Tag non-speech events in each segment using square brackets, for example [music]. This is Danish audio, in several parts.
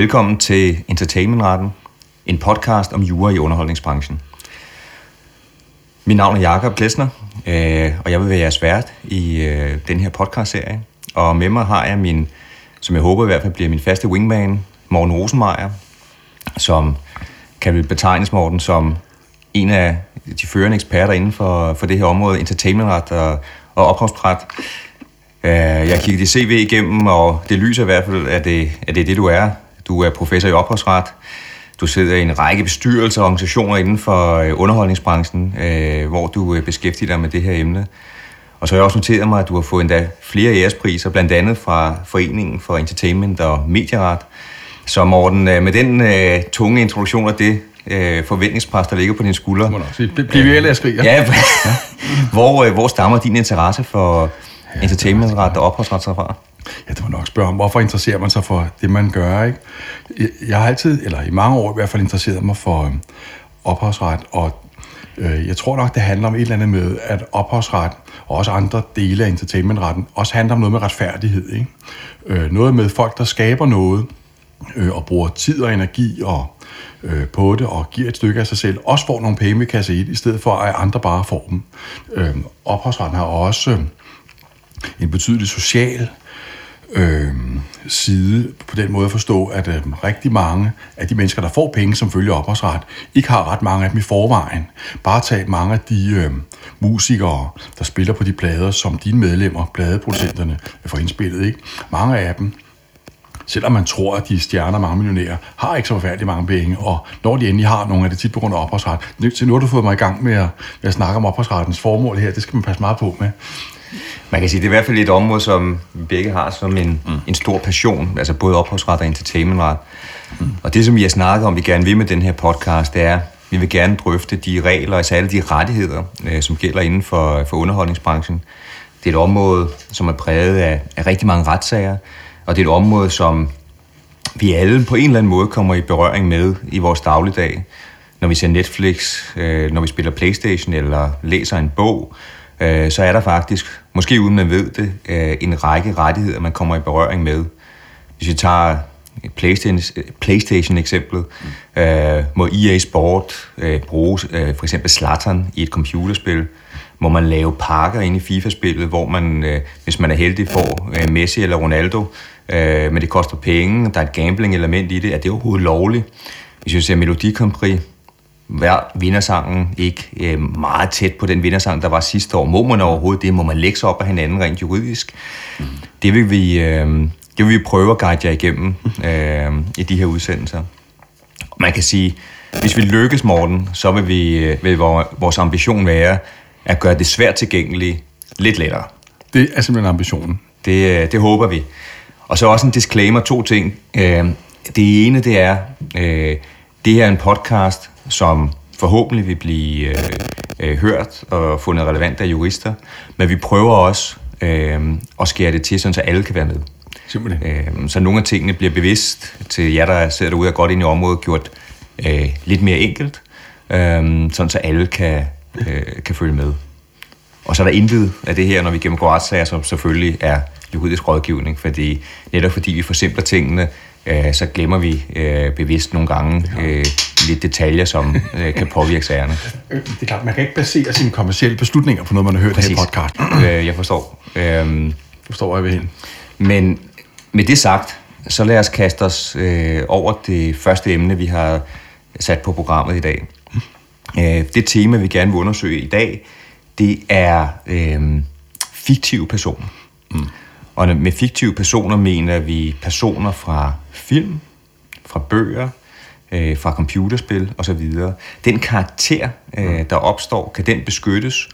Velkommen til Entertainmentretten, en podcast om jura i underholdningsbranchen. Mit navn er Jakob Glesner, øh, og jeg vil være jeres vært i øh, den her podcastserie. Og med mig har jeg min, som jeg håber i hvert fald bliver min faste wingman, Morten Rosenmeier, som kan vel betegnes, Morten, som en af de førende eksperter inden for, for det her område, entertainmentret og, og ophavsret. Øh, jeg kiggede dit CV igennem, og det lyser i hvert fald, at det, at det er det, du er. Du er professor i ophavsret. Du sidder i en række bestyrelser og organisationer inden for øh, underholdningsbranchen, øh, hvor du beskæftiger dig med det her emne. Og så har jeg også noteret mig, at du har fået endda flere ærespriser, blandt andet fra Foreningen for Entertainment og Medieret. Så Morten, med den tunge introduktion af det, forventningspres, der ligger på dine skuldre. Det bliver vi alle skriger. Ja, [laughs] hvor, hvor stammer din interesse for entertainmentret og ophavsret fra? Ja, det må nok spørge om, hvorfor interesserer man sig for det, man gør, ikke? Jeg har altid, eller i mange år i hvert fald, interesseret mig for øh, ophavsret, og øh, jeg tror nok, det handler om et eller andet med, at ophavsret og også andre dele af entertainmentretten også handler om noget med retfærdighed, ikke? Øh, noget med folk, der skaber noget, øh, og bruger tid og energi og øh, på det og giver et stykke af sig selv, også får nogle penge i kasse 1, i stedet for at andre bare får dem. Øh, ophavsretten har også øh, en betydelig social øh, side på den måde at forstå, at øh, rigtig mange af de mennesker, der får penge som følge ophavsret, ikke har ret mange af dem i forvejen. Bare tag mange af de øh, musikere, der spiller på de plader, som dine medlemmer, pladeproducenterne, får indspillet. Ikke? Mange af dem selvom man tror, at de er stjerner mange millionærer, har ikke så forfærdeligt mange penge, og når de endelig har nogle af det tit på grund af ophavsret. Så nu har du fået mig i gang med at, med at snakke om ophavsrettens formål her, det skal man passe meget på med. Man kan sige, det er i hvert fald et område, som vi begge har som en, mm. en stor passion, altså både ophavsret og entertainmentret. Mm. Og det, som vi har snakket om, vi gerne vil med den her podcast, det er, vi vil gerne drøfte de regler, altså alle de rettigheder, øh, som gælder inden for, for underholdningsbranchen. Det er et område, som er præget af, af rigtig mange retssager, og det er et område, som vi alle på en eller anden måde kommer i berøring med i vores dagligdag. Når vi ser Netflix, øh, når vi spiller Playstation eller læser en bog, øh, så er der faktisk, måske uden man ved det, øh, en række rettigheder, man kommer i berøring med. Hvis vi tager PlayStation-eksemplet, mm. øh, må EA Sport øh, bruge øh, for eksempel Zlatan i et computerspil, må man lave pakker ind i FIFA-spillet, hvor man, øh, hvis man er heldig, får øh, Messi eller Ronaldo, øh, men det koster penge, der er et gambling-element i det, er det overhovedet lovligt? Hvis vi ser Melodi Hver vindersangen ikke øh, meget tæt på den vindersang, der var sidste år. Må man overhovedet det? Må man lægge sig op af hinanden rent juridisk? Mm. Det, vil vi, øh, det vil vi prøve at guide jer igennem [laughs] øh, i de her udsendelser. Man kan sige, hvis vi lykkes, Morten, så vil, vi, øh, vil vores ambition være at gøre det svært tilgængeligt lidt lettere. Det er simpelthen ambitionen. Det, øh, det håber vi. Og så også en disclaimer, to ting. Øh, det ene, det er, øh, det her er en podcast, som forhåbentlig vil blive øh, øh, hørt og fundet relevant af jurister, men vi prøver også øh, at skære det til, så alle kan være med. Simpelthen. Øh, så nogle af tingene bliver bevidst til jer, der sidder derude og godt ind i området, gjort øh, lidt mere enkelt, øh, sådan så alle kan, øh, kan følge med. Og så er der intet af det her, når vi gennemgår retssager, som selvfølgelig er juridisk rådgivning, fordi netop fordi vi forsimpler tingene, øh, så glemmer vi øh, bevidst nogle gange øh, lidt detaljer, som øh, kan påvirke sagerne. Øh, det er klart, man kan ikke basere sine kommersielle beslutninger på noget, man har hørt Præcis. her i podcast. Øh, jeg forstår. Øh, du forstår, jeg vil hen. Men med det sagt, så lad os kaste os øh, over det første emne, vi har sat på programmet i dag. Øh, det tema, vi gerne vil undersøge i dag, det er øh, fiktive personer. Mm. Og med fiktive personer mener vi personer fra film, fra bøger, øh, fra computerspil osv. Den karakter, øh, der opstår, kan den beskyttes,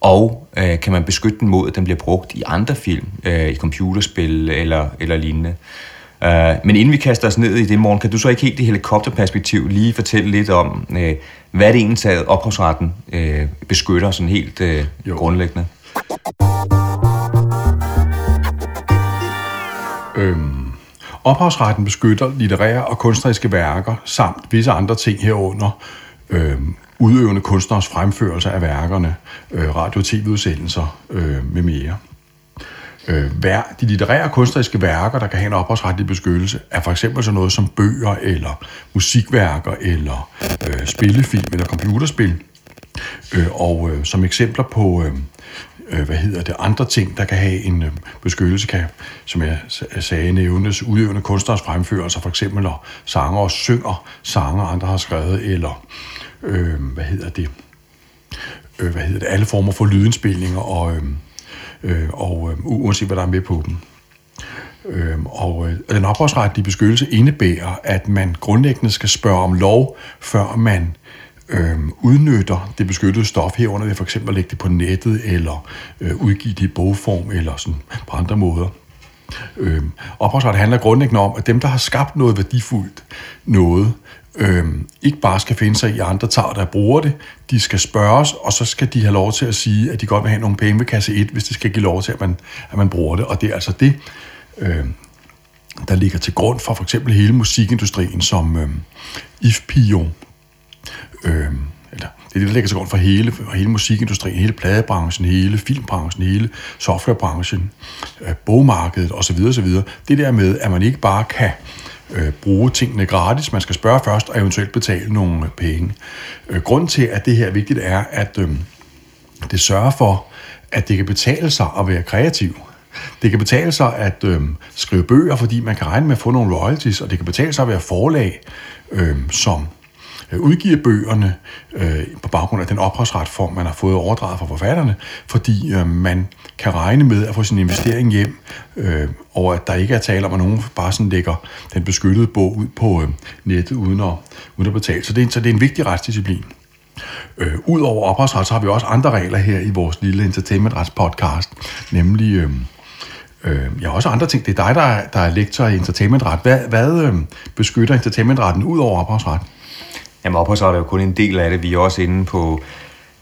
og øh, kan man beskytte den mod, at den bliver brugt i andre film, øh, i computerspil eller, eller lignende. Uh, men inden vi kaster os ned i det, morgen, kan du så ikke helt i helikopterperspektiv lige fortælle lidt om, uh, hvad det egentlig er, ophavsretten uh, beskytter sådan helt uh, grundlæggende? Øhm, ophavsretten beskytter litterære og kunstneriske værker samt visse andre ting herunder øh, udøvende kunstners fremførelse af værkerne, øh, radio- og tv-udsendelser øh, med mere. øh, vær, de litterære kunstneriske værker, der kan have en ophavsretlig beskyttelse, er for eksempel sådan noget som bøger, eller musikværker, eller øh, spillefilm, eller computerspil. Øh, og øh, som eksempler på, øh, øh, hvad hedder det, andre ting, der kan have en øh, beskyttelse, kan, som jeg øh, sagde, nævnes udøvende kunstners fremførelser, for eksempel når sanger synger sanger, andre har skrevet, eller øh, hvad hedder det, øh, hvad hedder det, alle former for lydindspilninger, og, øh, øh, og øh, uanset hvad der er med på dem. Øh, og øh, den ophavsretlige beskyttelse indebærer, at man grundlæggende skal spørge om lov, før man øh, Øhm, udnytter det beskyttede stof herunder ved for eksempel at lægge det på nettet, eller øh, udgive det i bogform, eller sådan på andre måder. Øh, ophavsret handler grundlæggende om, at dem, der har skabt noget værdifuldt, noget, øh, ikke bare skal finde sig i andre tager, der bruger det, de skal spørges, og så skal de have lov til at sige, at de godt vil have nogle penge ved kasse 1, hvis det skal give lov til, at man, at man bruger det. Og det er altså det, øh, der ligger til grund for for eksempel hele musikindustrien, som øh, IFPIO, øh, eller det er det, der ligger til grund for hele, for hele musikindustrien, hele pladebranchen, hele filmbranchen, hele softwarebranchen, øh, bogmarkedet osv. osv. Det der med, at man ikke bare kan øh, bruge tingene gratis, man skal spørge først og eventuelt betale nogle penge. Øh, grunden til, at det her er vigtigt, er, at øh, det sørger for, at det kan betale sig at være kreativ. Det kan betale sig at øh, skrive bøger, fordi man kan regne med at få nogle royalties, og det kan betale sig at være forlag, øh, som Øh, udgiver bøgerne øh, på baggrund af den ophavsretform, man har fået overdraget fra forfatterne, fordi øh, man kan regne med at få sin investering hjem, øh, og at der ikke er tale om, at nogen bare sådan lægger den beskyttede bog ud på øh, nettet uden at, uden at betale. Så det, er, så det er en vigtig retsdisciplin. Øh, Udover ophavsret, så har vi også andre regler her i vores lille entertainmentrets podcast, nemlig... Øh, Øh, ja, også andre ting. Det er dig, der er, der er lektor i entertainmentret. Hvad, hvad øh, beskytter entertainmentretten ud over ophavsret? Jamen ophavsret er jo kun en del af det. Vi er også inde på,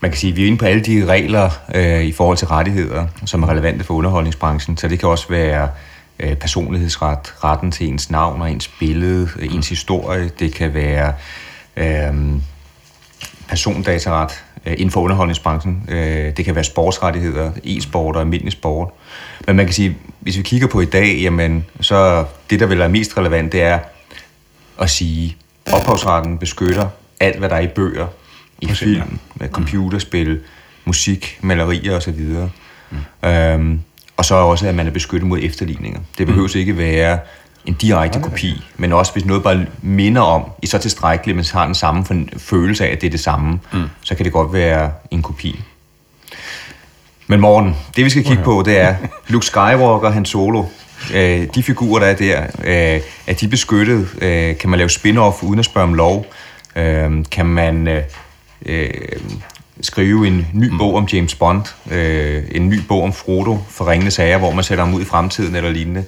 man kan sige, vi er inde på alle de regler øh, i forhold til rettigheder, som er relevante for underholdningsbranchen. Så det kan også være øh, personlighedsret, retten til ens navn og ens billede, ens historie. Det kan være øh, persondataret øh, inden for underholdningsbranchen. Øh, det kan være sportsrettigheder, e-sport og almindelig sport. Men man kan sige, hvis vi kigger på i dag, jamen, så det, der vil være mest relevant, det er at sige, ophavsretten beskytter alt, hvad der er i bøger, i film, med computerspil, musik, malerier osv. Mm. Øhm, og så også, at man er beskyttet mod efterligninger. Det behøver mm. ikke være en direkte kopi, men også hvis noget bare minder om, i så tilstrækkeligt, men har den samme følelse af, at det er det samme, mm. så kan det godt være en kopi. Men Morten, det vi skal kigge på, det er Luke Skywalker, Han Solo. Øh, de figurer, der er der, øh, er de beskyttet? Øh, kan man lave spin-off uden at spørge om lov? Øh, kan man øh, øh, skrive en ny mm. bog om James Bond? Øh, en ny bog om Frodo for ringende sager, hvor man sætter ham ud i fremtiden eller lignende?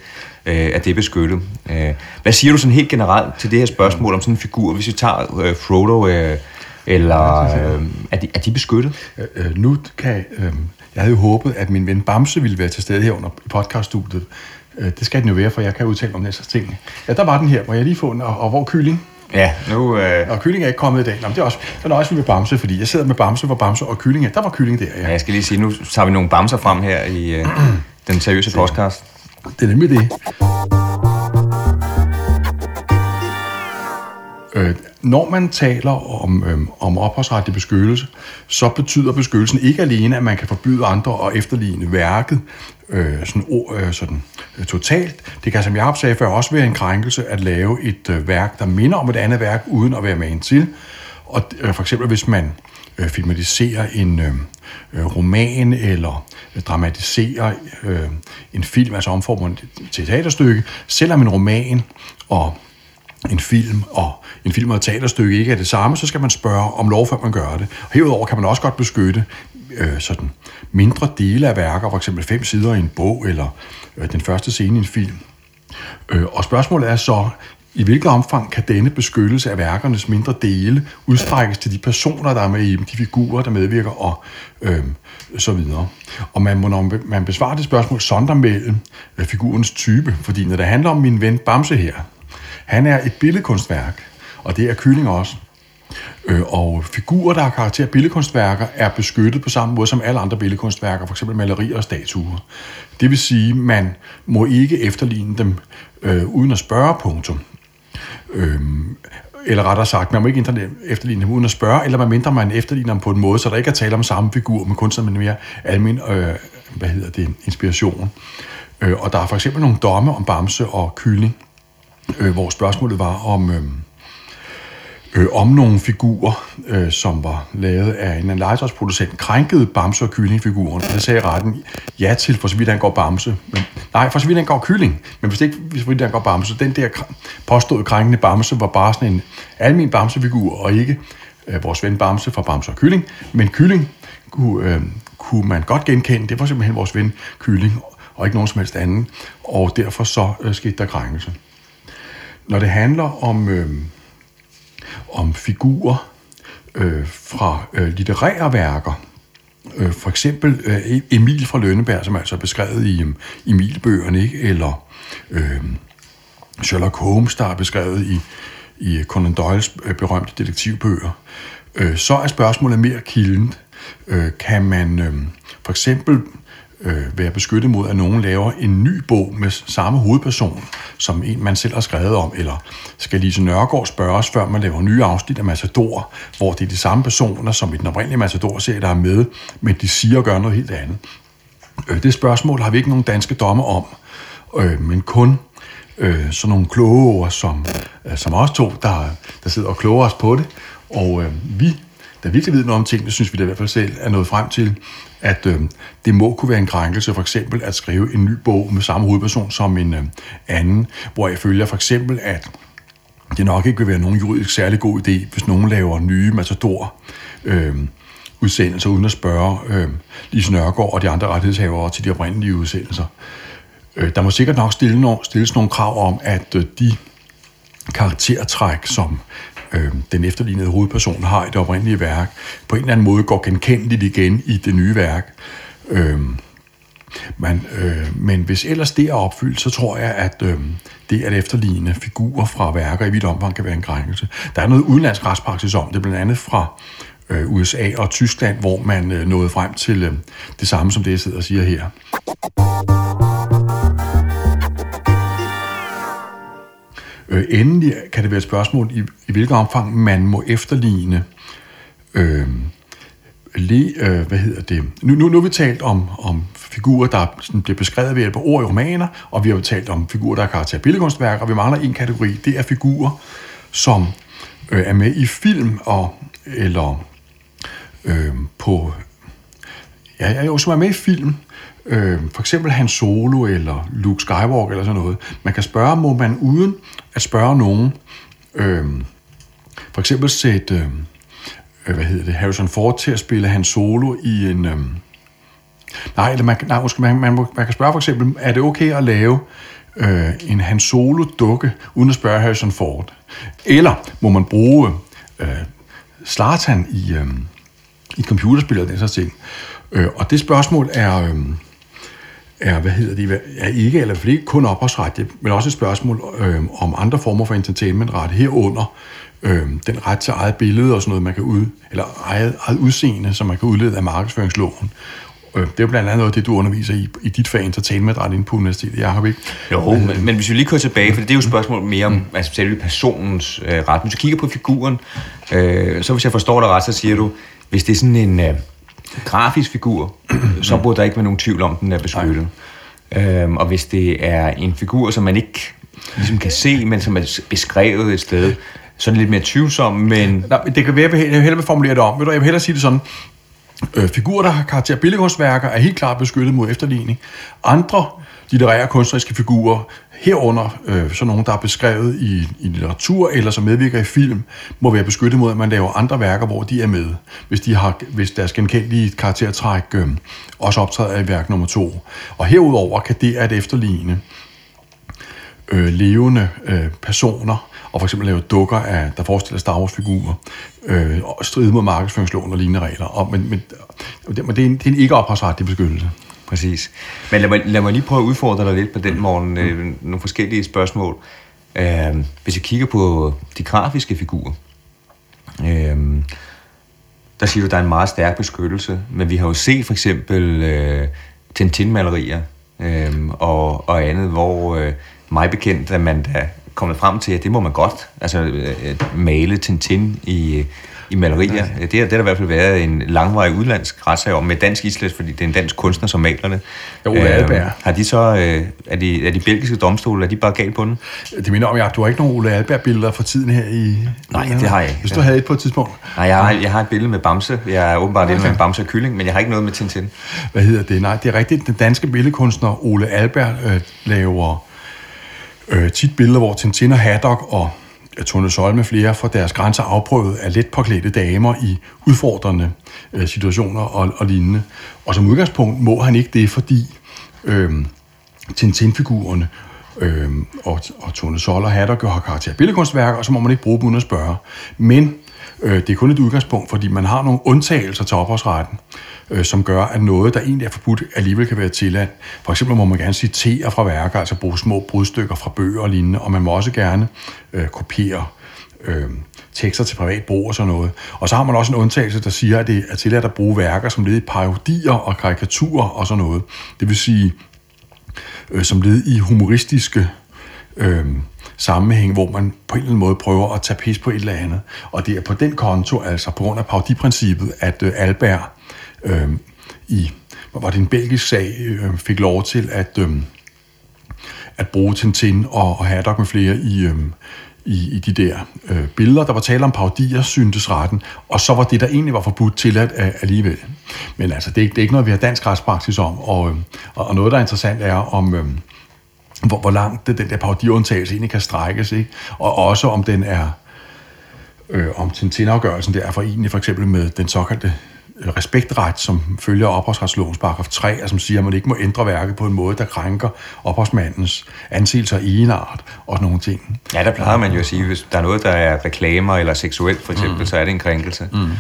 Øh, er det beskyttet? Øh, hvad siger du sådan helt generelt til det her spørgsmål om sådan en figur? Hvis vi tager øh, Frodo... Øh, eller øh, er, de, er de beskyttet? Øh, øh, nu kan... Øh, jeg havde jo håbet, at min ven Bamse ville være til stede her under podcaststudiet. Øh, det skal den jo være, for jeg kan udtale om næste ting. Ja, der var den her. Må jeg lige få den? Og, og hvor kylling? Ja, nu... Øh... Og kylling er ikke kommet i dag. Nå, det er også så nøjes med Bamse, fordi jeg sidder med Bamse, hvor Bamse og kylling er. Der var kylling der, ja. ja jeg skal lige sige, nu tager vi nogle Bamser frem her i øh, [clears throat] den seriøse podcast. Det er nemlig det. Øh, når man taler om, øhm, om ophavsretlig beskyttelse, så betyder beskyttelsen ikke alene, at man kan forbyde andre at efterligne værket øh, sådan, øh, sådan, øh, totalt. Det kan, som jeg sagde før, også være en krænkelse at lave et øh, værk, der minder om et andet værk, uden at være med til. Og øh, for eksempel, hvis man øh, filmatiserer en øh, øh roman eller øh, dramatiserer øh, en film, altså omformer til et teaterstykke, selvom en roman og en film og en film og et teaterstykke ikke er det samme, så skal man spørge om lov, før man gør det. Og herudover kan man også godt beskytte øh, sådan mindre dele af værker, for eksempel fem sider i en bog, eller øh, den første scene i en film. Øh, og spørgsmålet er så, i hvilket omfang kan denne beskyttelse af værkernes mindre dele udstrækkes til de personer, der er med i dem, de figurer, der medvirker og øh, så videre. Og man må, når man besvarer det spørgsmål, sonder mellem øh, figurens type, fordi når det handler om min ven Bamse her, han er et billedkunstværk, og det er Kylling også. Øh, og figurer, der har karakter af billedkunstværker, er beskyttet på samme måde som alle andre billedkunstværker, f.eks. malerier og statuer. Det vil sige, at man må ikke efterligne dem øh, uden at spørge punktum. Øh, eller rettere sagt, man må ikke efterligne dem uden at spørge, eller man mindre man efterligner dem på en måde, så der ikke er tale om samme figur, men kun sådan en mere almen øh, hvad hedder det, inspiration. Øh, og der er for eksempel nogle domme om Bamse og Kylling, øh, hvor spørgsmålet var om... Øh, øh, om nogle figurer, øh, som var lavet af en legetøjsproducent, krænkede Bamse og Kyllingfiguren. Det sagde retten ja til, for så vidt han går Bamse. Men, nej, for så vidt han går Kylling. Men hvis det ikke for vidt han går Bamse, den der påståede krænkende Bamse var bare sådan en almen Bamsefigur, og ikke øh, vores ven Bamse fra Bamse og Kylling. Men Kylling kunne, øh, kunne man godt genkende. Det var simpelthen vores ven Kylling, og ikke nogen som helst anden. Og derfor så øh, skete der krænkelse. Når det handler om... Øh, om figurer øh, fra øh, litterære værker. Øh, for eksempel øh, e- Emil fra Lønneberg, som altså beskrevet i øh, Emil-bøgerne, ikke? eller øh, Sherlock Holmes, der er beskrevet i, i Conan Doyles øh, berømte detektivbøger. Øh, så er spørgsmålet mere kildent. Øh, kan man øh, for eksempel øh, være beskyttet mod, at nogen laver en ny bog med samme hovedperson, som en, man selv har skrevet om, eller skal Lise Nørgaard spørges, før man laver nye afsnit af Matador, hvor det er de samme personer, som i den oprindelige Matador-serie, der er med, men de siger og gør noget helt andet. Øh, det spørgsmål har vi ikke nogen danske dommer om, øh, men kun øh, sådan nogle kloge ord, som, øh, som os to, der, der sidder og kloger os på det. Og øh, vi, der virkelig ved noget om tingene, synes vi da i hvert fald selv er nået frem til, at øh, det må kunne være en krænkelse for eksempel at skrive en ny bog med samme hovedperson som en øh, anden, hvor jeg følger for eksempel, at det nok ikke vil være nogen juridisk særlig god idé, hvis nogen laver nye Matador øh, udsendelser uden at spørge øh, Lise Nørgaard og de andre rettighedshavere til de oprindelige udsendelser. Øh, der må sikkert nok stille no, stilles nogle krav om, at øh, de karaktertræk, som øh, den efterlignede hovedperson har i det oprindelige værk, på en eller anden måde går genkendeligt igen i det nye værk. Øh, man, øh, men hvis ellers det er opfyldt, så tror jeg, at øh, det at efterligne figurer fra værker i vidt omfang kan være en krænkelse. Der er noget udenlandsk retspraksis om det, blandt andet fra øh, USA og Tyskland, hvor man øh, nåede frem til øh, det samme, som det jeg sidder og siger her. Øh, endelig kan det være et spørgsmål, i, i hvilket omfang man må efterligne øh, le, øh, hvad hedder det? Nu, nu, nu har vi talt om, om figurer, der sådan bliver beskrevet ved hjælp af ord i romaner, og vi har jo talt om figurer, der er karakter af billedkunstværker, og vi mangler en kategori. Det er figurer, som øh, er med i film og eller øh, på ja, ja, jo, som er med i film, øh, for eksempel Han Solo eller Luke Skywalker eller sådan noget. Man kan spørge, må man uden at spørge nogen, øh, for eksempel sætte, øh, øh hvad hedder det, Harrison Ford til at spille Han Solo i en... Øh, nej, eller man, nej, måske, man, man, man kan spørge for eksempel, er det okay at lave øh, en Han Solo-dukke, uden at spørge Harrison Ford? Eller må man bruge øh, Slartan i, øh, i et computerspil og den slags ting? Øh, og det spørgsmål er... Øh, er, hvad hedder de, er ikke, eller ikke kun ophavsret, men også et spørgsmål øh, om andre former for entertainmentret herunder øh, den ret til eget billede og sådan noget, man kan ud, eller eget, eget udseende, som man kan udlede af markedsføringsloven. Øh, det er jo blandt andet noget det, du underviser i, i dit fag entertainmentret inde på universitetet, Jacob, ikke? Jo, men, men hvis vi lige går tilbage, for det er jo et spørgsmål mere om mm. altså, selve personens øh, ret. Hvis du kigger på figuren, øh, så hvis jeg forstår dig ret, så siger du, hvis det er sådan en... Øh, grafisk figur, så burde der ikke være nogen tvivl om, den er beskyttet. Øhm, og hvis det er en figur, som man ikke ligesom kan se, men som er beskrevet et sted, så er det lidt mere tvivlsom, men... Nej, det kan være, at jeg hellere vil formulere det om. Ved du, jeg vil hellere sige det sådan. Øh, figurer, der har karakter billedkunstværker, er helt klart beskyttet mod efterligning. Andre litterære kunstneriske figurer, herunder øh, sådan nogen, der er beskrevet i, i litteratur eller som medvirker i film, må være beskyttet mod, at man laver andre værker, hvor de er med, hvis, de har, hvis deres genkendelige karaktertræk øh, også optræder i værk nummer to. Og herudover kan det at efterligne øh, levende øh, personer, og for eksempel lave dukker, af, der forestiller Star Wars-figurer, øh, og stride mod markedsføringsloven og lignende regler. Og, men, men, det, det, er en, det er en ikke ophavsretlig beskyttelse. Præcis. Men lad mig, lad mig lige prøve at udfordre dig lidt på den morgen. Øh, nogle forskellige spørgsmål. Øh, hvis jeg kigger på de grafiske figurer, Øh, der siger du, at der er en meget stærk beskyttelse, men vi har jo set for eksempel øh, Tintin-malerier øh, og, og andet, hvor øh, mig bekendt, at man da kommet frem til, at det må man godt, altså øh, male Tintin i, i malerier. Ja. Det, det har der i hvert fald været en langvarig udlandsk retssag om med dansk islet, fordi det er en dansk kunstner, som maler det. Jo, Ole øh, Har de så, øh, er, de, er de belgiske domstole, er de bare galt på den? Det minder om, at du har ikke nogen Ole Alberg-billeder fra tiden her i... Nej, det har jeg ikke. Hvis du havde et på et tidspunkt. Nej, jeg har, jeg har et billede med Bamse. Jeg er åbenbart okay. med en Bamse og kylling, men jeg har ikke noget med Tintin. Hvad hedder det? Nej, det er rigtigt. Den danske billedkunstner Ole Alberg øh, laver øh, tit billeder, hvor Tintin og Haddock og Tone Sol med flere får deres grænser afprøvet af let påklædte damer i udfordrende øh, situationer og, og lignende. Og som udgangspunkt må han ikke det, fordi øh, Tintin-figurerne øh, og, og Tone Sol og Hatter har karakter af billedkunstværker, og så må man ikke bruge dem uden at spørge. Men Øh, det er kun et udgangspunkt, fordi man har nogle undtagelser til ophavsretten øh, som gør, at noget, der egentlig er forbudt, alligevel kan være tilladt. For eksempel må man gerne citere fra værker, altså bruge små brudstykker fra bøger og lignende, og man må også gerne øh, kopiere øh, tekster til privat brug og sådan noget. Og så har man også en undtagelse, der siger, at det er tilladt at bruge værker som led i parodier og karikaturer og sådan noget. Det vil sige, øh, som led i humoristiske øh, sammenhæng, hvor man på en eller anden måde prøver at tage pis på et eller andet. Og det er på den konto, altså på grund af parodiprincippet, at øh, Albert øh, i, var det en belgisk sag, øh, fik lov til at, øh, at bruge Tintin og, og Haddock med flere i, øh, i, i de der øh, billeder. Der var tale om parodier, syntes retten, og så var det, der egentlig var forbudt tilladt at øh, alligevel. Men altså, det er, det er ikke noget, vi har dansk retspraksis om, og, øh, og noget, der er interessant, er om... Øh, hvor, hvor langt det, den der parodiundtagelse egentlig kan strækkes, ikke? og også om den er øh, om Tintin-afgørelsen der er forenelig for eksempel med den såkaldte respektret, som følger ophavsretslovens paragraf 3, og som siger, at man ikke må ændre værket på en måde, der krænker ophavsmandens anseelse i en art og nogle ting. Ja, der plejer man jo at sige, hvis der er noget, der er reklamer eller seksuelt for eksempel, mm. så er det en krænkelse. Mm.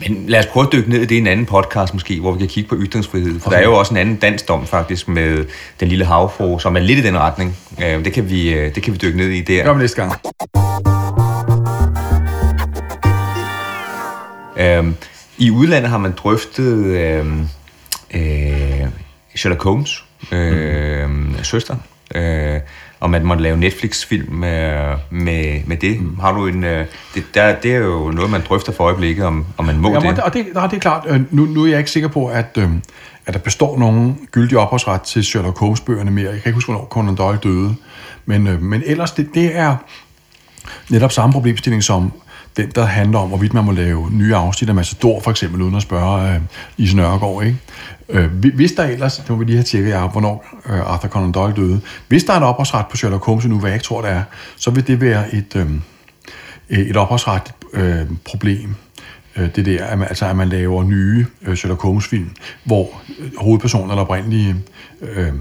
Men lad os prøve at dykke ned i det i en anden podcast måske, hvor vi kan kigge på ytringsfrihed. For okay. der er jo også en anden dansk dom faktisk med Den Lille Havfru, som er lidt i den retning. Øh, det kan vi, øh, det kan vi dykke ned i der. Gør næste gang. Øhm, i udlandet har man drøftet øh, øh, Sherlock Holmes, øh, mm. søster, øh, om man lave Netflix-film med, med, med det. Mm. Har du en, øh, det, der, det er jo noget, man drøfter for øjeblikket, om, om man må ja, det. Og det, der, det er klart, øh, nu, nu er jeg ikke sikker på, at, øh, at der består nogen gyldig ophavsret til Sherlock Holmes-bøgerne mere. Jeg kan ikke huske, hvornår Conan Doyle døde. Men, øh, men ellers, det, det er netop samme problemstilling som den, der handler om, hvorvidt man må lave nye afsnit af Massador, for eksempel, uden at spørge øh, Lise Nørgaard, ikke? Øh, hvis der ellers, nu vil vi lige have tjekket jer, hvornår øh, Arthur Conan Doyle døde, hvis der er en opholdsret på Sherlock Holmes nu, hvad jeg ikke tror, det er, så vil det være et, øh, øh et opholdsret øh, problem. Øh, det der, at man, altså at man laver nye øh, Sherlock Holmes-film, hvor øh, hovedpersonerne oprindelige, øh,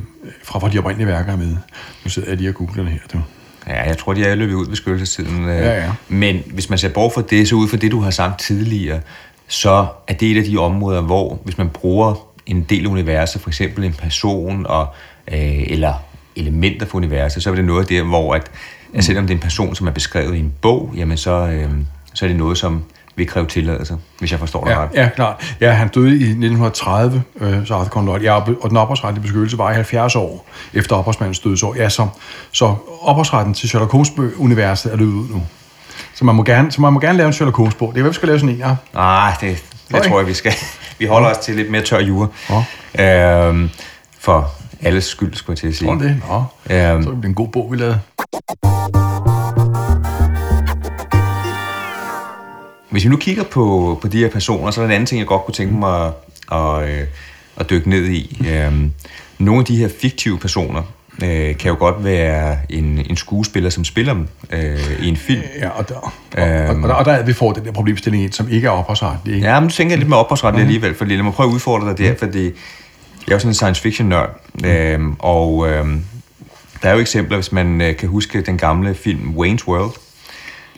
fra, fra de oprindelige værker er med. Nu sidder jeg lige og googler det her, du. Ja, jeg tror, de er løbet ud ved beskyttelsestiden. Øh. Ja, ja. Men hvis man ser bort fra det, så ud fra det, du har sagt tidligere, så er det et af de områder, hvor hvis man bruger en del af universet, for eksempel en person og, øh, eller elementer fra universet, så er det noget det, hvor at, at selvom det er en person, som er beskrevet i en bog, jamen så, øh, så er det noget, som vil kræve tilladelse, hvis jeg forstår det ja, ret. Ja, klart. Ja, han døde i 1930, øh, så Arthur Conan Doyle. Ja, og den ophavsretlige beskyttelse var i 70 år efter ophavsmandens dødsår. Ja, så, så ophavsretten til Sherlock Holmes-universet er løbet ud nu. Så man må gerne, så man må gerne lave en Sherlock Holmes-bog. Det er, hvad vi skal lave sådan en, ja? Nej, det, det okay. tror jeg, vi skal. Vi holder os til lidt mere tør jure. Ja. Øhm, for alles skyld, skulle jeg til at sige. Tror det? Nå. Øhm, så er det en god bog, vi lavede. Hvis vi nu kigger på, på de her personer, så er der en anden ting, jeg godt kunne tænke mig at, at, øh, at dykke ned i. Øhm, nogle af de her fiktive personer øh, kan jo godt være en, en skuespiller, som spiller dem øh, i en film. Ja, og der, og, øhm, og, og, og der er vi får den der problemstilling ind, som ikke er ophavsretlig. Ikke? Ja, men du tænker lidt med ophavsretlig mm. alligevel, fordi lad mig prøve at udfordre dig der, mm. fordi jeg er jo sådan en science fiction nørd, mm. øhm, og øhm, der er jo eksempler, hvis man øh, kan huske den gamle film Wayne's World,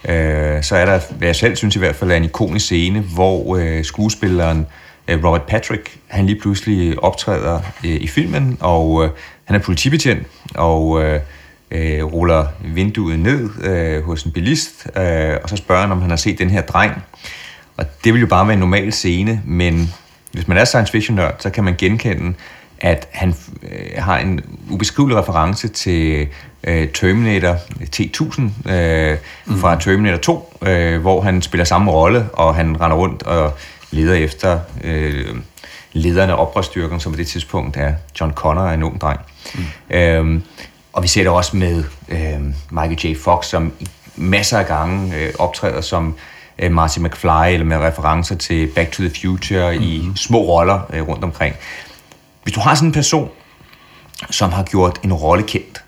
øh, så er der, hvad jeg selv synes i hvert fald, er en ikonisk scene, hvor øh, skuespilleren øh, Robert Patrick, han lige pludselig optræder øh, i filmen, og øh, han er politibetjent, og øh, øh, ruller vinduet ned øh, hos en bilist, øh, og så spørger han, om han har set den her dreng. Og det vil jo bare være en normal scene, men hvis man er science fiction nørd, så kan man genkende, at han øh, har en ubeskrivelig reference til øh, Terminator T-1000 øh, mm. fra Terminator 2, øh, hvor han spiller samme rolle, og han render rundt og leder efter øh, lederen af oprørsstyrken, som på det tidspunkt er John Connor, en ung dreng. Mm. Øh, og vi ser det også med øh, Michael J. Fox, som masser af gange øh, optræder som øh, Marty McFly, eller med referencer til Back to the Future mm. i små roller øh, rundt omkring. Hvis du har sådan en person, som har gjort en rolle kendt,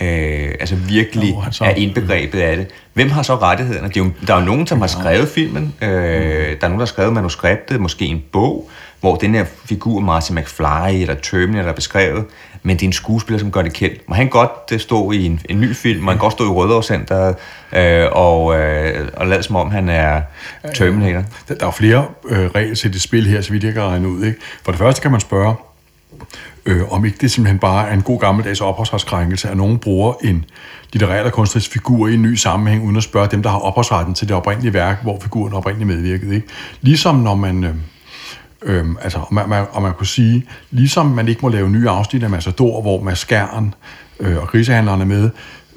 øh, altså virkelig jo, er indbegrebet af det, hvem har så rettighederne? Det er jo, der er jo nogen, som har skrevet filmen, øh, der er nogen, der har skrevet manuskriptet, måske en bog, hvor den her figur, Marty McFly eller Terminator, er beskrevet, men det er en skuespiller, som gør det kendt. Må han godt øh, stå i en, en ny film, må han godt stå i Rødovre øh, og, øh, og lade som om, han er Terminator. Der, der er flere øh, til det spil her, så vidt jeg kan regne ud. Ikke? For det første kan man spørge, øh, om ikke det simpelthen bare er en god gammeldags ophavsretskrænkelse, at nogen bruger en litterær eller kunstnerisk figur i en ny sammenhæng, uden at spørge dem, der har ophavsretten til det oprindelige værk, hvor figuren oprindeligt medvirkede. Ikke? Ligesom når man... Øh, Øhm, altså, og man, man, og man kunne sige, ligesom man ikke må lave nye afsnit af Massador, hvor Maskeren øh, og grisehandlerne er med,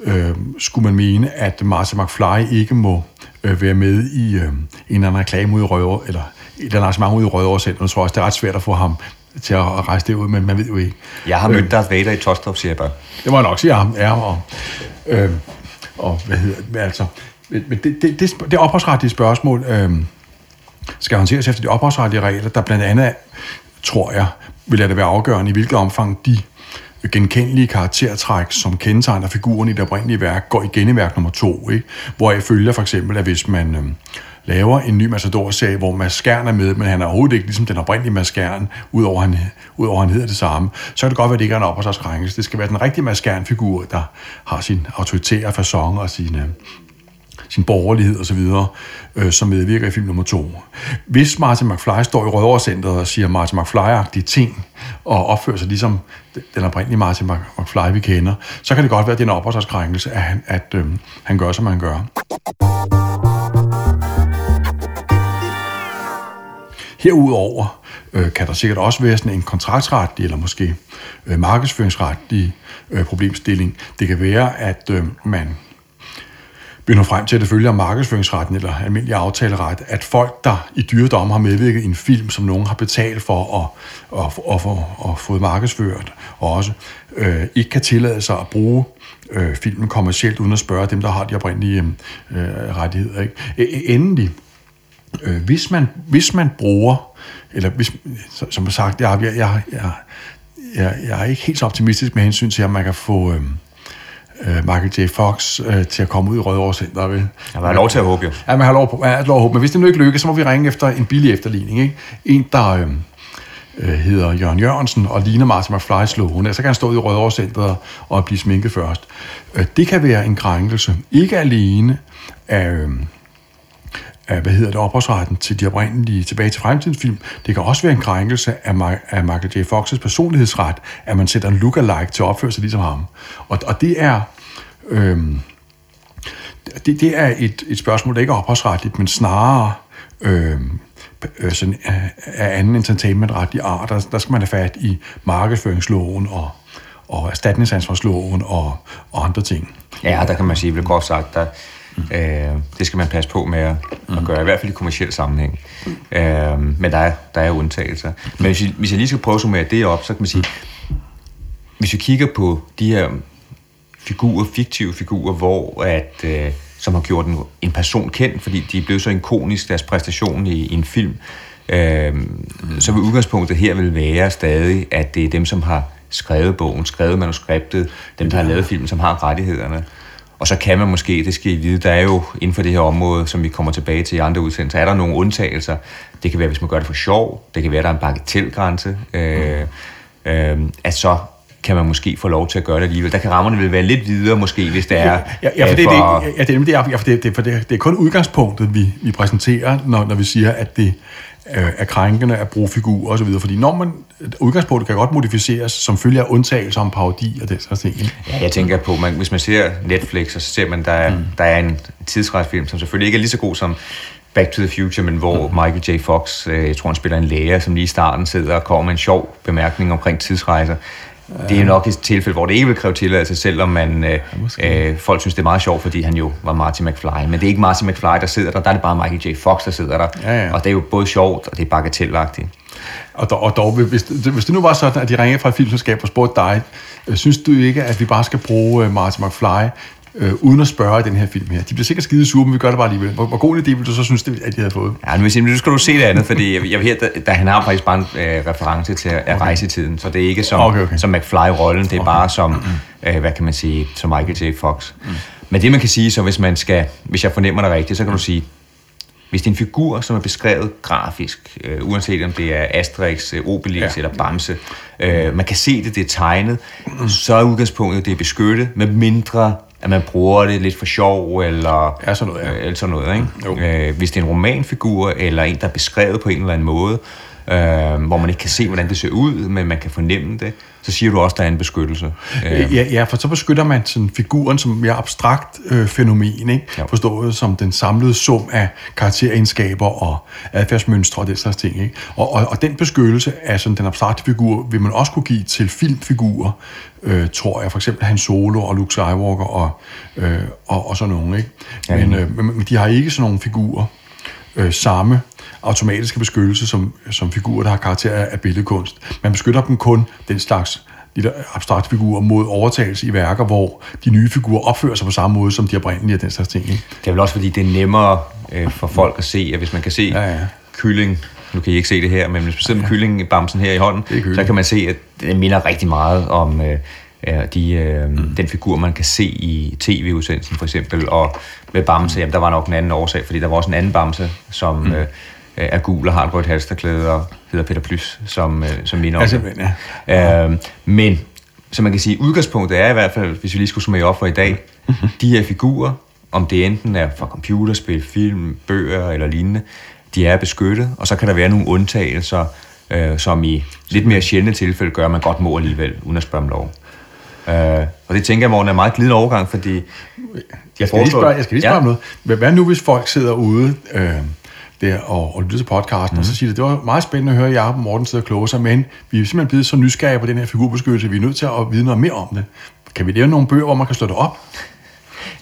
øh, skulle man mene, at Martin McFly ikke må øh, være med i øh, en eller anden reklame ud i Røver, eller et eller andet arrangement ud i Rødovre selv. Jeg tror også, det er ret svært at få ham til at rejse det ud, men man ved jo ikke. Jeg har mødt øh, Darth Vader i Tostrup, siger jeg bare. Det må jeg nok sige, ja. Og, øh, og hvad hedder det, altså, men det, det, det, det ophavsretlige spørgsmål, øh, skal håndteres efter de ophavsretlige regler, der blandt andet, tror jeg, vil det være afgørende, i hvilket omfang de genkendelige karaktertræk, som kendetegner figuren i det oprindelige værk, går igen i værk nummer to. Ikke? Hvor jeg følger for eksempel, at hvis man øh, laver en ny Matador-serie, hvor Maskern er med, men han er overhovedet ikke ligesom den oprindelige Maskern, udover han, udover han hedder det samme, så kan det godt være, at det ikke er en ophavsretskrænkelse. Det skal være den rigtige Maskern-figur, der har sin autoritære fasong og sine øh, sin borgerlighed osv., øh, som medvirker i film nummer to. Hvis Martin McFly står i Rødovrecenteret og siger Martin McFly-agtige ting, og opfører sig ligesom den oprindelige Martin McFly, vi kender, så kan det godt være, at det er en opholdskrænkelse, at, han, at øh, han gør, som han gør. Herudover øh, kan der sikkert også være sådan en kontraktretlig eller måske øh, markedsføringsretlig øh, problemstilling. Det kan være, at øh, man vi når frem til, at det følger markedsføringsretten eller almindelig aftaleret, at folk, der i dyredom har medvirket i en film, som nogen har betalt for og, og, og, og, og fået markedsført, og også øh, ikke kan tillade sig at bruge øh, filmen kommercielt, uden at spørge dem, der har de oprindelige øh, rettigheder. Ikke? Endelig, øh, hvis, man, hvis man bruger, eller hvis, som sagt, jeg, jeg, jeg, jeg, jeg, er ikke helt så optimistisk med hensyn til, at man kan få... Øh, øh, Michael J. Fox øh, til at komme ud i Rødovre Center. Vel? Ja, man har lov til at håbe, jo. Ja, man har lov, man har lov at håbe. Men hvis det nu ikke lykkes, så må vi ringe efter en billig efterligning. Ikke? En, der øh, øh, hedder Jørgen Jørgensen og ligner Martin McFly's låne. Så kan han stå i Rødovre Center og blive sminket først. Øh, det kan være en krænkelse. Ikke alene af... Øh, af, hvad hedder det, ophavsretten til de oprindelige tilbage til fremtidsfilm. Det kan også være en krænkelse af, af Michael J. Fox's personlighedsret, at man sætter en lookalike til at opføre sig ligesom ham. Og, og det er... Øhm, det, det er et, et spørgsmål, der ikke er ophavsretligt, men snarere øhm, øh, sådan, af, af anden entertainment-retlig art. Der, der skal man have fat i markedsføringsloven og, og erstatningsansvarsloven og, og andre ting. Ja, der kan man sige, vel godt sagt, der, Mm. Øh, det skal man passe på med at, mm. at gøre, i hvert fald i kommersiel sammenhæng. Mm. Øh, men der er, der er undtagelser. Men hvis, hvis jeg lige skal prøve at summere det op, så kan man sige, hvis vi kigger på de her figurer, fiktive figurer, hvor at, øh, som har gjort en, en person kendt, fordi de er blevet så ikonisk, deres præstation i, i en film, øh, mm. så vil udgangspunktet her vil være stadig, at det er dem, som har skrevet bogen, skrevet manuskriptet, dem, der har lavet filmen, som har rettighederne. Og så kan man måske, det skal I vide, der er jo inden for det her område, som vi kommer tilbage til i andre udsendelser, er der nogle undtagelser. Det kan være, hvis man gør det for sjov. Det kan være, der er en bagatelgrænse. Øh, øh, at så kan man måske få lov til at gøre det alligevel. Der kan rammerne vel være lidt videre måske, hvis det er... Ja, ja for, det, for, det, ja, det, er, for det, det, for det, det er kun udgangspunktet, vi, vi præsenterer, når, når vi siger, at det øh, er krænkende at bruge figurer osv. Fordi når man, udgangspunktet kan godt modificeres som følge af undtagelser om parodi og den slags ting. Ja, jeg tænker på, man, hvis man ser Netflix, så ser man, der er, mm. der er en tidsrejsfilm, som selvfølgelig ikke er lige så god som Back to the Future, men hvor mm. Michael J. Fox, øh, jeg tror han spiller en læger, som lige i starten sidder og kommer med en sjov bemærkning omkring tidsrejser. Det er nok et tilfælde, hvor det ikke vil kræve tilladelse, selvom man, øh, øh, folk synes, det er meget sjovt, fordi han jo var Marty McFly. Men det er ikke Marty McFly, der sidder der, der er det bare Michael J. Fox, der sidder der. Ja, ja. Og det er jo både sjovt, og det er bagatellagtigt. Og, dog, og dog, hvis, hvis det nu var sådan, at de ringede fra et filmselskab og spurgte dig, øh, synes du ikke, at vi bare skal bruge Marty McFly øh, uden at spørge i den her film her. De bliver sikkert skide sure, men vi gør det bare alligevel. Hvor, hvor god en idé vil du så synes, det, at de havde fået? Ja, nu, nu skal du se det andet, fordi jeg, jeg ved, at der, han har faktisk bare en øh, reference til okay. rejse i tiden, så det er ikke som, okay, okay. som McFly-rollen, det er okay. bare som, mm. øh, hvad kan man sige, som Michael J. Fox. Mm. Men det man kan sige, så hvis man skal, hvis jeg fornemmer det rigtigt, så kan du sige, hvis det er en figur, som er beskrevet grafisk, øh, uanset om det er Asterix, øh, Obelix ja. eller Bamse, øh, man kan se det, det er tegnet, mm. så er udgangspunktet, det er beskyttet, med mindre at man bruger det lidt for sjov, eller, ja, sådan noget, ja. øh, eller sådan noget. Ikke? Øh, hvis det er en romanfigur, eller en, der er beskrevet på en eller anden måde, øh, hvor man ikke kan se, hvordan det ser ud, men man kan fornemme det, så siger du også, at der er en beskyttelse. Ja, ja, for så beskytter man sådan figuren som mere abstrakt øh, fænomen, ikke? Ja. forstået som den samlede sum af karakteregenskaber og adfærdsmønstre og den slags ting. Ikke? Og, og, og den beskyttelse af sådan den abstrakte figur vil man også kunne give til filmfigurer, øh, tror jeg, for eksempel Han Solo og Luke Skywalker og, øh, og, og sådan nogle. Ikke? Men, øh, men de har ikke sådan nogle figurer øh, samme automatiske beskyttelse som, som figurer, der har karakter af billedkunst. Man beskytter dem kun den slags de der abstrakte figurer mod overtagelse i værker, hvor de nye figurer opfører sig på samme måde, som de oprindelige og den slags ting. Ikke? Det er vel også, fordi det er nemmere øh, for folk at se, at hvis man kan se ja, ja. kylling, nu kan I ikke se det her, men hvis man sidder med kyllingbamsen her i hånden, så kan man se, at det minder rigtig meget om øh, de, øh, mm. den figur, man kan se i tv-udsendelsen for eksempel, og med Bamse, jamen, der var nok en anden årsag, fordi der var også en anden Bamse, som mm. øh, er gul og har et rødt halsterklæde og hedder Peter Plys, som, øh, som minder om det. Ja. Øh, men, så man kan sige, udgangspunktet er i hvert fald, hvis vi lige skulle summere op for i dag, mm-hmm. de her figurer, om det enten er fra computerspil, film, bøger eller lignende, de er beskyttet, og så kan der være nogle undtagelser, øh, som i lidt mere sjældne tilfælde gør, at man godt må alligevel, uden at spørge om lov. Øh, og det tænker jeg, Morten, er meget glidende overgang, fordi... Jeg skal lige spørge, jeg skal lige spørge ja. om noget. Hvad nu, hvis folk sidder ude øh, der og, og lytter til podcasten, mm. og så mhm. siger det, det var meget spændende at høre Jacob og Morten sidde og kloge sig, men vi er simpelthen blevet så nysgerrige på den her figurbeskyttelse, vi er nødt til at vide noget mere om det. Kan vi lave nogle bøger, hvor man kan slå det op?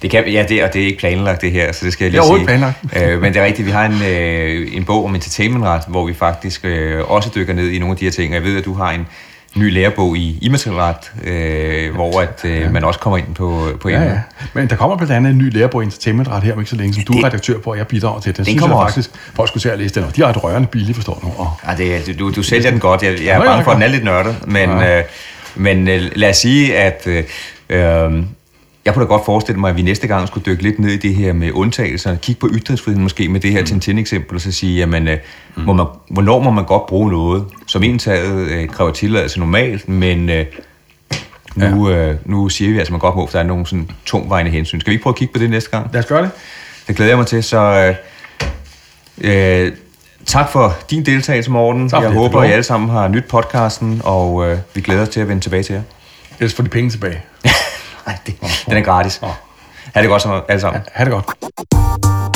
Det kan, ja, det, og det er ikke planlagt det her, så det skal jeg lige sige. planlagt. [laughs] øh, men det er rigtigt, vi har en, øh, en bog om entertainmentret, hvor vi faktisk øh, også dykker ned i nogle af de her ting. Og jeg ved, at du har en, ny lærebog i immaterielret, øh, hvor at, øh, ja. man også kommer ind på, på ja, ja. Men der kommer blandt andet en ny lærebog i entertainmentret her om ikke så længe, som du er redaktør på, og jeg bidrager til. Den, den synes kommer jeg faktisk, folk skulle se at læse den, og de er ret rørende billige, forstår du. Og... Ja, det, du, du sælger den godt. Jeg, jeg er bange for, at den er lidt nørdet, men, ja. øh, men øh, lad os sige, at... Øh, øh, jeg kunne da godt forestille mig, at vi næste gang skulle dykke lidt ned i det her med undtagelser, kigge på ytringsfriheden måske med det her mm. Tintin-eksempel, og så sige, jamen, øh, mm. må man, hvornår må man godt bruge noget, som indtaget øh, kræver tilladelse normalt, men øh, nu, ja. øh, nu siger vi altså, at man godt må, for der er nogle sådan tungvejende hensyn. Skal vi ikke prøve at kigge på det næste gang? Lad os gøre det. Det glæder jeg mig til, så... Øh, øh, Tak for din deltagelse, Morten. Tak, jeg håber, at I alle sammen har nyt podcasten, og øh, vi glæder os til at vende tilbage til jer. Ellers får de penge tilbage. [laughs] Nej, det, den er gratis. Ha' det godt alle sammen. Ha' det godt.